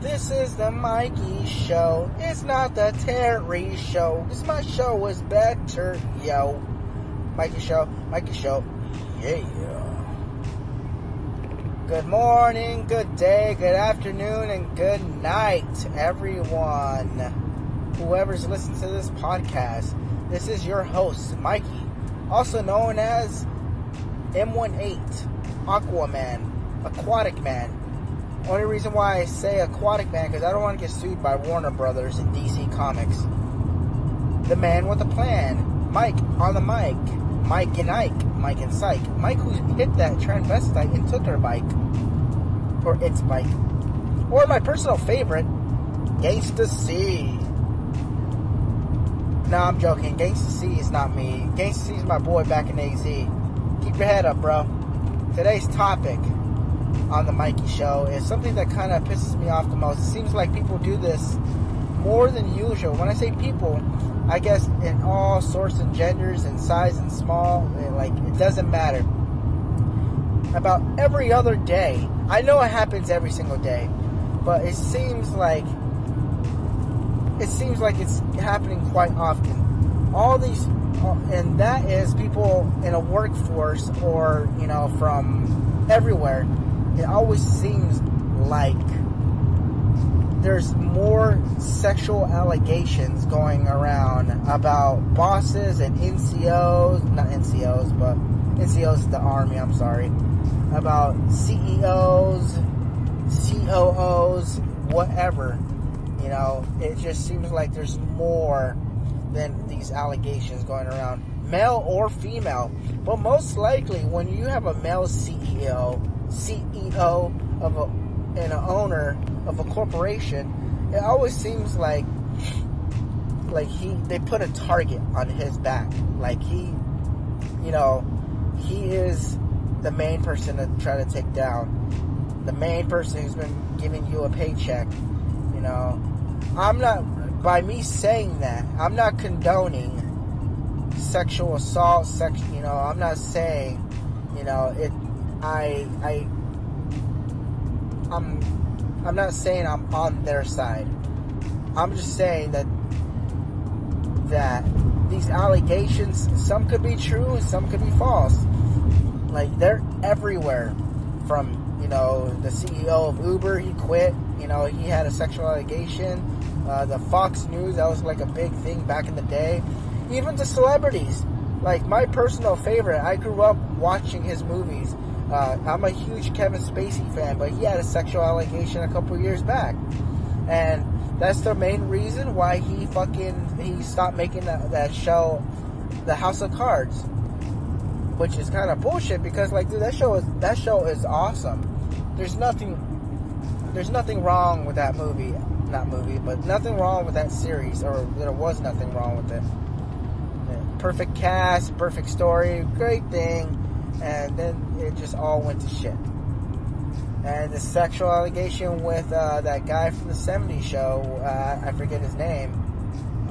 This is the Mikey Show. It's not the Terry Show. Cause my show is better, yo. Mikey Show, Mikey Show. Yeah. Good morning, good day, good afternoon, and good night, everyone. Whoever's listening to this podcast, this is your host, Mikey, also known as M18, Aquaman, Aquatic Man. Only reason why I say Aquatic Man because I don't want to get sued by Warner Brothers and DC Comics. The man with a plan, Mike on the mic, Mike and Ike, Mike and Psych, Mike who hit that transvestite and took her bike, or its bike, or my personal favorite, Gangsta C. No, I'm joking. Gangsta C is not me. Gangsta C is my boy back in AZ. Keep your head up, bro. Today's topic on the Mikey Show is something that kind of pisses me off the most. It seems like people do this more than usual. When I say people, I guess in all sorts and genders and size and small, eh, like it doesn't matter. About every other day, I know it happens every single day, but it seems like it seems like it's happening quite often. All these, and that is people in a workforce or you know from everywhere it always seems like there's more sexual allegations going around about bosses and NCOs, not NCOs, but NCOs the army, I'm sorry, about CEOs, COOs, whatever. You know, it just seems like there's more than these allegations going around, male or female. But most likely, when you have a male CEO, CEO of a and an owner of a corporation, it always seems like like he they put a target on his back. Like he, you know, he is the main person to try to take down. The main person who's been giving you a paycheck. You know, I'm not by me saying that. I'm not condoning sexual assault. Sex. You know, I'm not saying. You know it I I I'm I'm not saying I'm on their side. I'm just saying that that these allegations some could be true and some could be false. Like they're everywhere. From you know the CEO of Uber, he quit. You know he had a sexual allegation. Uh, the Fox News that was like a big thing back in the day. Even the celebrities, like my personal favorite. I grew up watching his movies. Uh, I'm a huge Kevin Spacey fan, but he had a sexual allegation a couple years back, and that's the main reason why he fucking he stopped making that, that show, The House of Cards, which is kind of bullshit because like dude, that show is that show is awesome. There's nothing, there's nothing wrong with that movie, not movie, but nothing wrong with that series, or there was nothing wrong with it. Yeah, perfect cast, perfect story, great thing and then it just all went to shit. And the sexual allegation with uh, that guy from the 70s show, uh, I forget his name.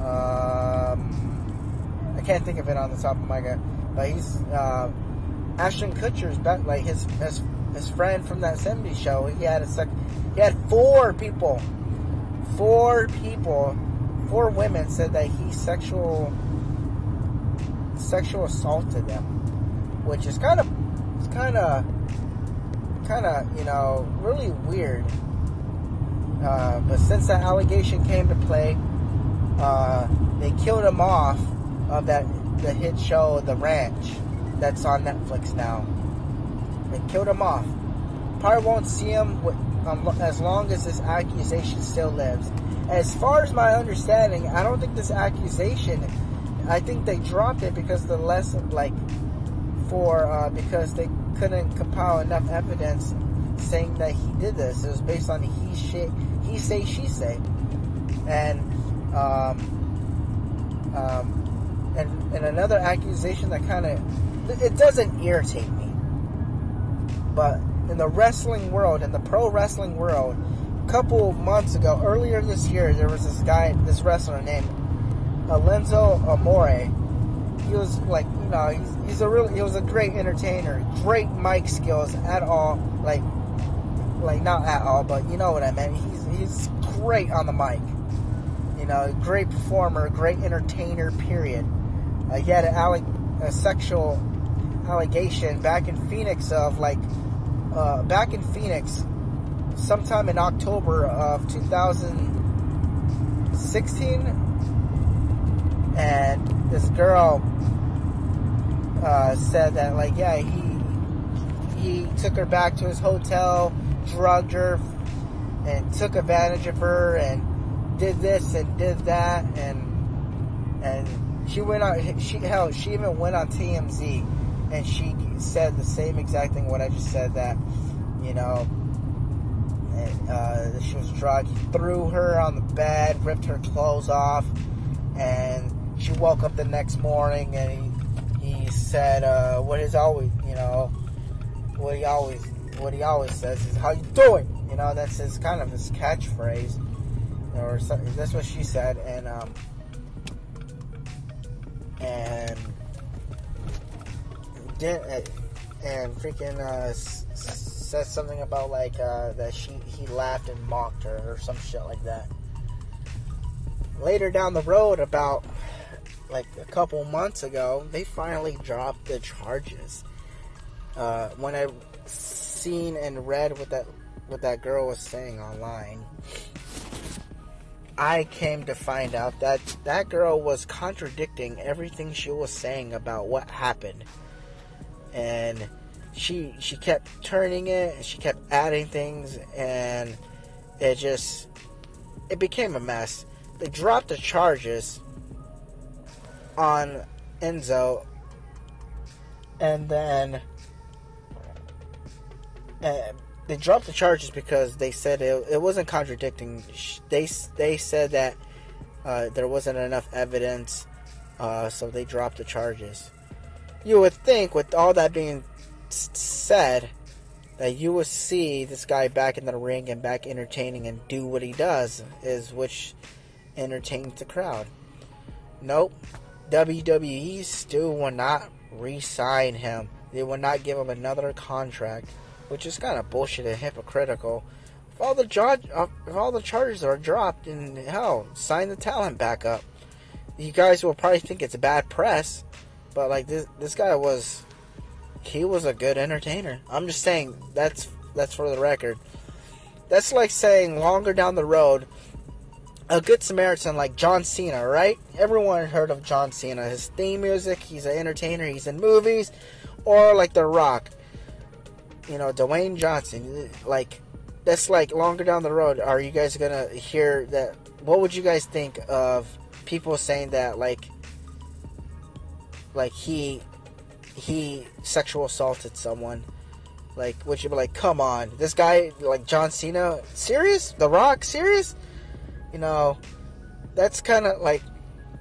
Um, I can't think of it on the top of my head, but he's uh, Ashton Kutcher's back, like his, his his friend from that 70s show. He had a sec- he had four people, four people, four women said that he sexual sexual assaulted them which is kind of, kind of, kind of, you know, really weird. Uh, but since that allegation came to play, uh, they killed him off of that the hit show The Ranch that's on Netflix now. They killed him off. Probably won't see him with, um, as long as this accusation still lives. As far as my understanding, I don't think this accusation. I think they dropped it because the lesson, like for uh, because they couldn't compile enough evidence saying that he did this. It was based on he shit, he say she say, and um, um, and and another accusation that kind of it doesn't irritate me, but in the wrestling world, in the pro wrestling world, a couple months ago, earlier this year, there was this guy, this wrestler named Alenzo Amore he was like, you know, he's, he's a really, he was a great entertainer, great mic skills at all. Like, like not at all, but you know what I meant. He's he's great on the mic. You know, great performer, great entertainer. Period. Uh, he had an a sexual allegation back in Phoenix of like uh, back in Phoenix, sometime in October of 2016, and this girl uh, said that like yeah he he took her back to his hotel, drugged her, and took advantage of her, and did this and did that, and and she went on. She hell, she even went on TMZ, and she said the same exact thing what I just said that, you know, and, uh, she was drugged. He threw her on the bed, ripped her clothes off, and she woke up the next morning and he, he said uh, what is always, you know, what he always what he always says is how you doing? You know that's his kind of his catchphrase or something that's what she said. And um and did and freaking uh said something about like uh that she he laughed and mocked her or some shit like that. Later down the road about like a couple months ago they finally dropped the charges uh, when I seen and read what that what that girl was saying online, I came to find out that that girl was contradicting everything she was saying about what happened, and she she kept turning it, she kept adding things, and it just it became a mess. They dropped the charges on Enzo, and then uh, they dropped the charges because they said it, it wasn't contradicting. They they said that uh, there wasn't enough evidence, uh, so they dropped the charges. You would think, with all that being said, that you would see this guy back in the ring and back entertaining and do what he does, is which entertains the crowd. Nope. WWE still will not re-sign him. They will not give him another contract which is kind of bullshit and hypocritical. If all the judge, if all the charges are dropped, and hell, sign the talent back up. You guys will probably think it's bad press, but like this, this guy was, he was a good entertainer. I'm just saying that's that's for the record. That's like saying longer down the road, a good Samaritan like John Cena, right? Everyone heard of John Cena. His theme music, he's an entertainer, he's in movies, or like The Rock you know, Dwayne Johnson, like that's like longer down the road. Are you guys gonna hear that? What would you guys think of people saying that like, like he he sexual assaulted someone? Like, would you be like, come on, this guy like John Cena, serious? The Rock, serious? You know, that's kind of like,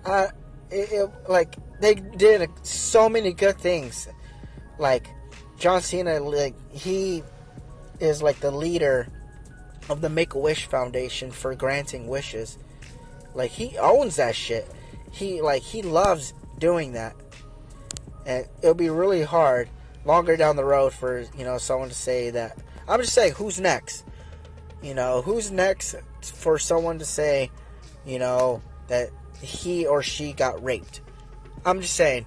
uh, it, it, like they did so many good things, like John Cena, like he is like the leader of the Make a Wish Foundation for granting wishes. Like he owns that shit. He like he loves doing that, and it'll be really hard longer down the road for you know someone to say that. I'm just saying, who's next? You know, who's next for someone to say, you know, that he or she got raped? I'm just saying.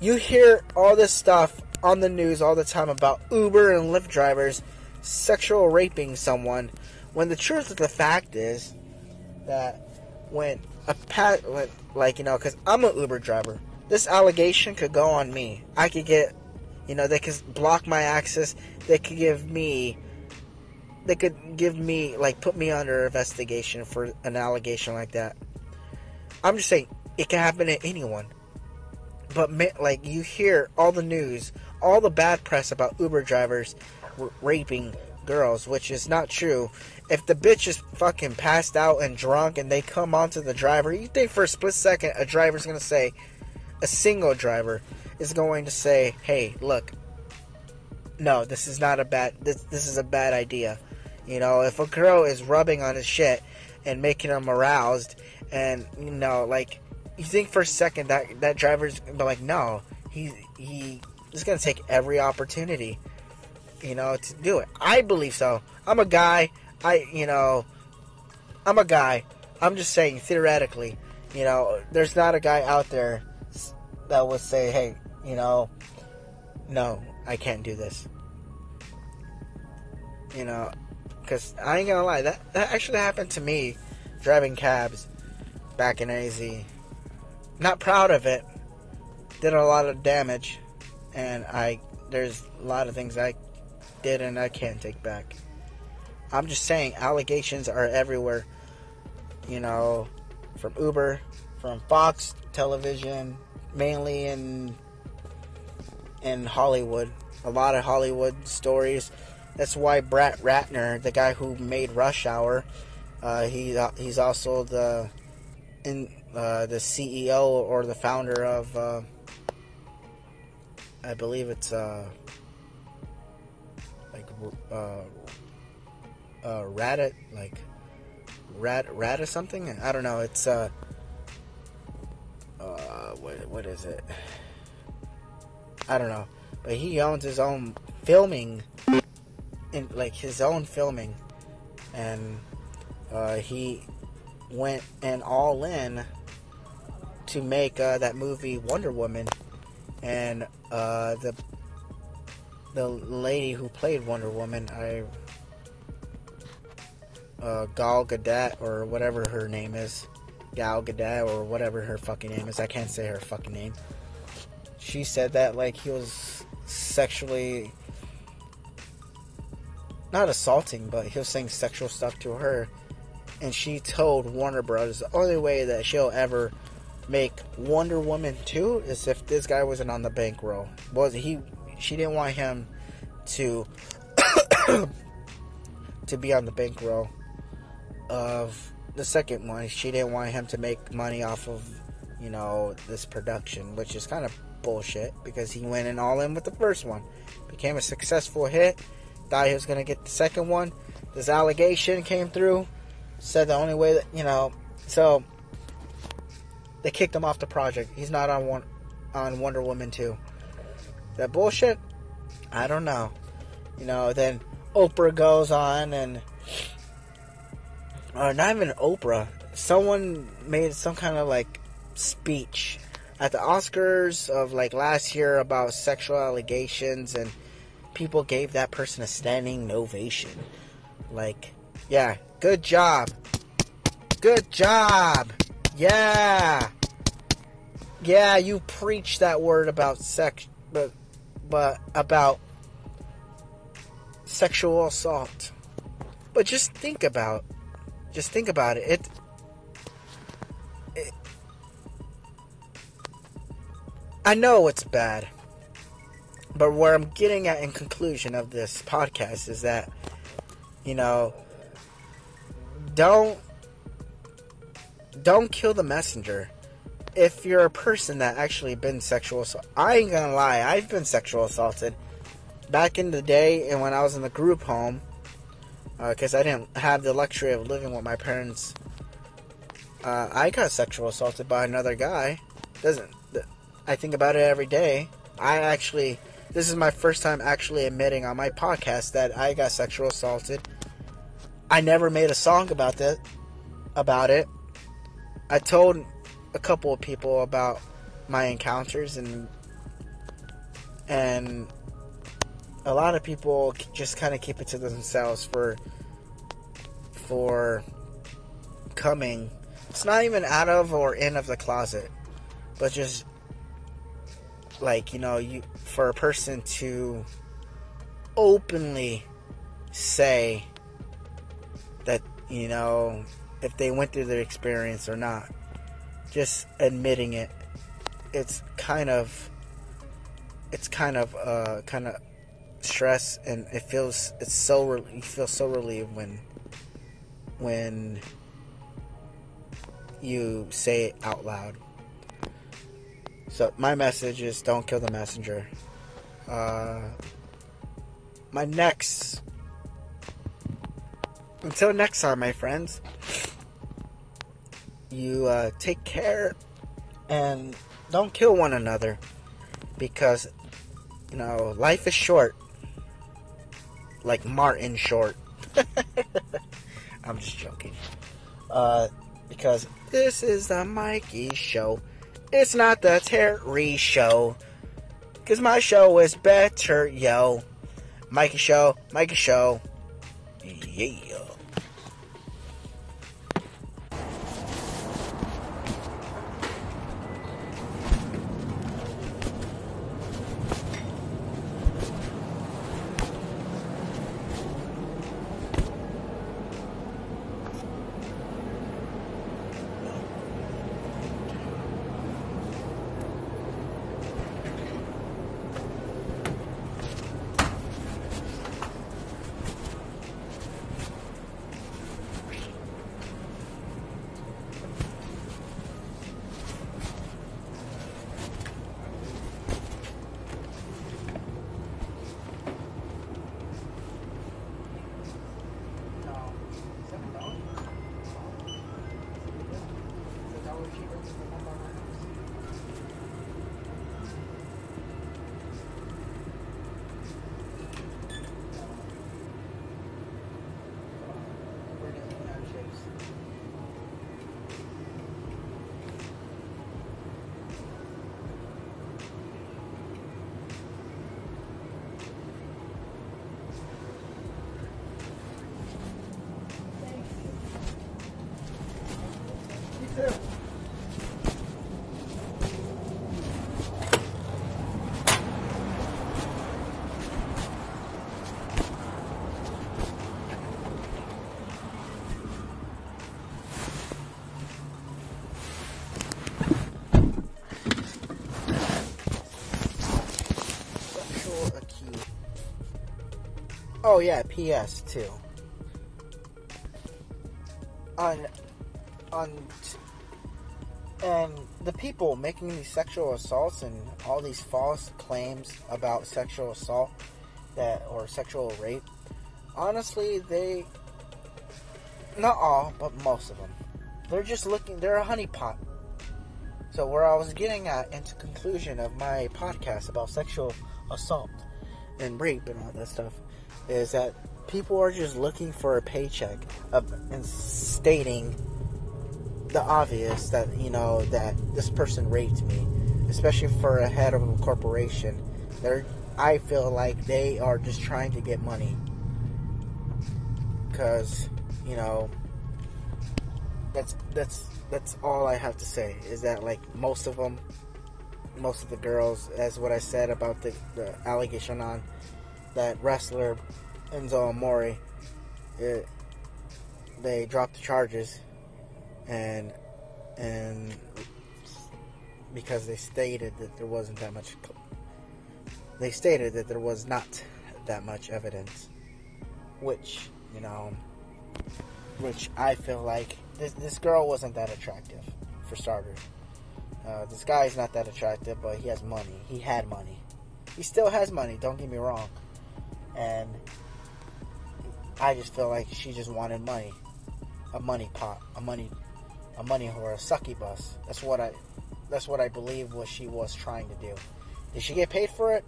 You hear all this stuff on the news all the time about Uber and Lyft drivers sexual raping someone when the truth of the fact is that when a pat like you know because i'm an uber driver this allegation could go on me i could get you know they could block my access they could give me they could give me like put me under investigation for an allegation like that i'm just saying it can happen to anyone but like you hear all the news all the bad press about Uber drivers r- raping girls, which is not true. If the bitch is fucking passed out and drunk and they come onto the driver, you think for a split second a driver's gonna say, a single driver is going to say, hey, look, no, this is not a bad, this, this is a bad idea. You know, if a girl is rubbing on his shit and making him aroused, and, you know, like, you think for a second that that driver's like, no, he, he is to take every opportunity, you know, to do it. I believe so. I'm a guy. I, you know, I'm a guy. I'm just saying theoretically, you know, there's not a guy out there that would say, hey, you know, no, I can't do this. You know, because I ain't gonna lie, that, that actually happened to me driving cabs back in AZ. Not proud of it. Did a lot of damage, and I there's a lot of things I did and I can't take back. I'm just saying allegations are everywhere. You know, from Uber, from Fox television, mainly in in Hollywood. A lot of Hollywood stories. That's why Brett Ratner, the guy who made Rush Hour, uh, he he's also the in uh, the CEO or the founder of uh, I believe it's uh, like uh, uh, like Rat Rat or something. I don't know. It's uh, uh, what what is it? I don't know. But he owns his own filming, in like his own filming, and uh, he went and all in to make uh, that movie Wonder Woman, and uh, the the lady who played Wonder Woman, I uh, Gal Gadot or whatever her name is, Gal Gadot or whatever her fucking name is. I can't say her fucking name. She said that like he was sexually not assaulting, but he was saying sexual stuff to her, and she told Warner Brothers the only way that she'll ever make Wonder Woman 2 is if this guy wasn't on the bankroll. Was he she didn't want him to to be on the bankroll of the second one. She didn't want him to make money off of, you know, this production, which is kind of bullshit because he went in all in with the first one. Became a successful hit. Thought he was going to get the second one. This allegation came through. Said the only way that, you know, so they kicked him off the project. He's not on one on Wonder Woman 2. That bullshit? I don't know. You know, then Oprah goes on and or not even Oprah. Someone made some kind of like speech at the Oscars of like last year about sexual allegations and people gave that person a standing ovation. Like, yeah, good job. Good job. Yeah. Yeah, you preach that word about sex, but, but about sexual assault. But just think about, just think about it. It, it I know it's bad. But where I'm getting at in conclusion of this podcast is that, you know, don't don't kill the messenger. If you're a person that actually been sexual assault, I ain't gonna lie, I've been sexual assaulted back in the day, and when I was in the group home, because uh, I didn't have the luxury of living with my parents. Uh, I got sexual assaulted by another guy. Doesn't I think about it every day? I actually, this is my first time actually admitting on my podcast that I got sexual assaulted. I never made a song about that, about it. I told a couple of people about my encounters and and a lot of people just kind of keep it to themselves for for coming it's not even out of or in of the closet but just like you know you for a person to openly say that you know if they went through their experience or not. Just admitting it, it's kind of, it's kind of, uh, kind of stress, and it feels it's so you feel so relieved when, when you say it out loud. So my message is don't kill the messenger. Uh, my next until next time, my friends, you uh, take care and don't kill one another because, you know, life is short. Like Martin Short. I'm just joking. Uh, because this is the Mikey show. It's not the Terry show. Because my show is better, yo. Mikey show, Mikey show. Yeah. Oh yeah, PS too. On on and the people making these sexual assaults and all these false claims about sexual assault that or sexual rape, honestly, they not all, but most of them, they're just looking. They're a honeypot. So where I was getting at into conclusion of my podcast about sexual assault and rape and all that stuff is that people are just looking for a paycheck of, and stating the obvious that you know that this person raped me, especially for a head of a corporation. They're I feel like they are just trying to get money because you know that's that's that's all I have to say is that like most of them, most of the girls, as what I said about the, the allegation on that wrestler Enzo Amore, it, they dropped the charges, and and because they stated that there wasn't that much, they stated that there was not that much evidence, which you know, which I feel like this this girl wasn't that attractive, for starters. Uh, this guy is not that attractive, but he has money. He had money. He still has money. Don't get me wrong and I just feel like she just wanted money, a money pot, a money, a money whore, a succubus. That's what I, that's what I believe what she was trying to do. Did she get paid for it?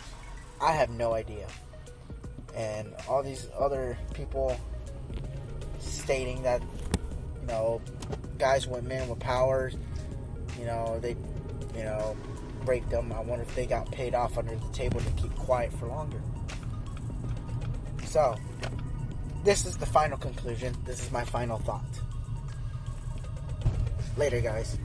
I have no idea. And all these other people stating that, you know, guys with men with powers, you know, they, you know, break them. I wonder if they got paid off under the table to keep quiet for longer. So, this is the final conclusion. This is my final thought. Later, guys.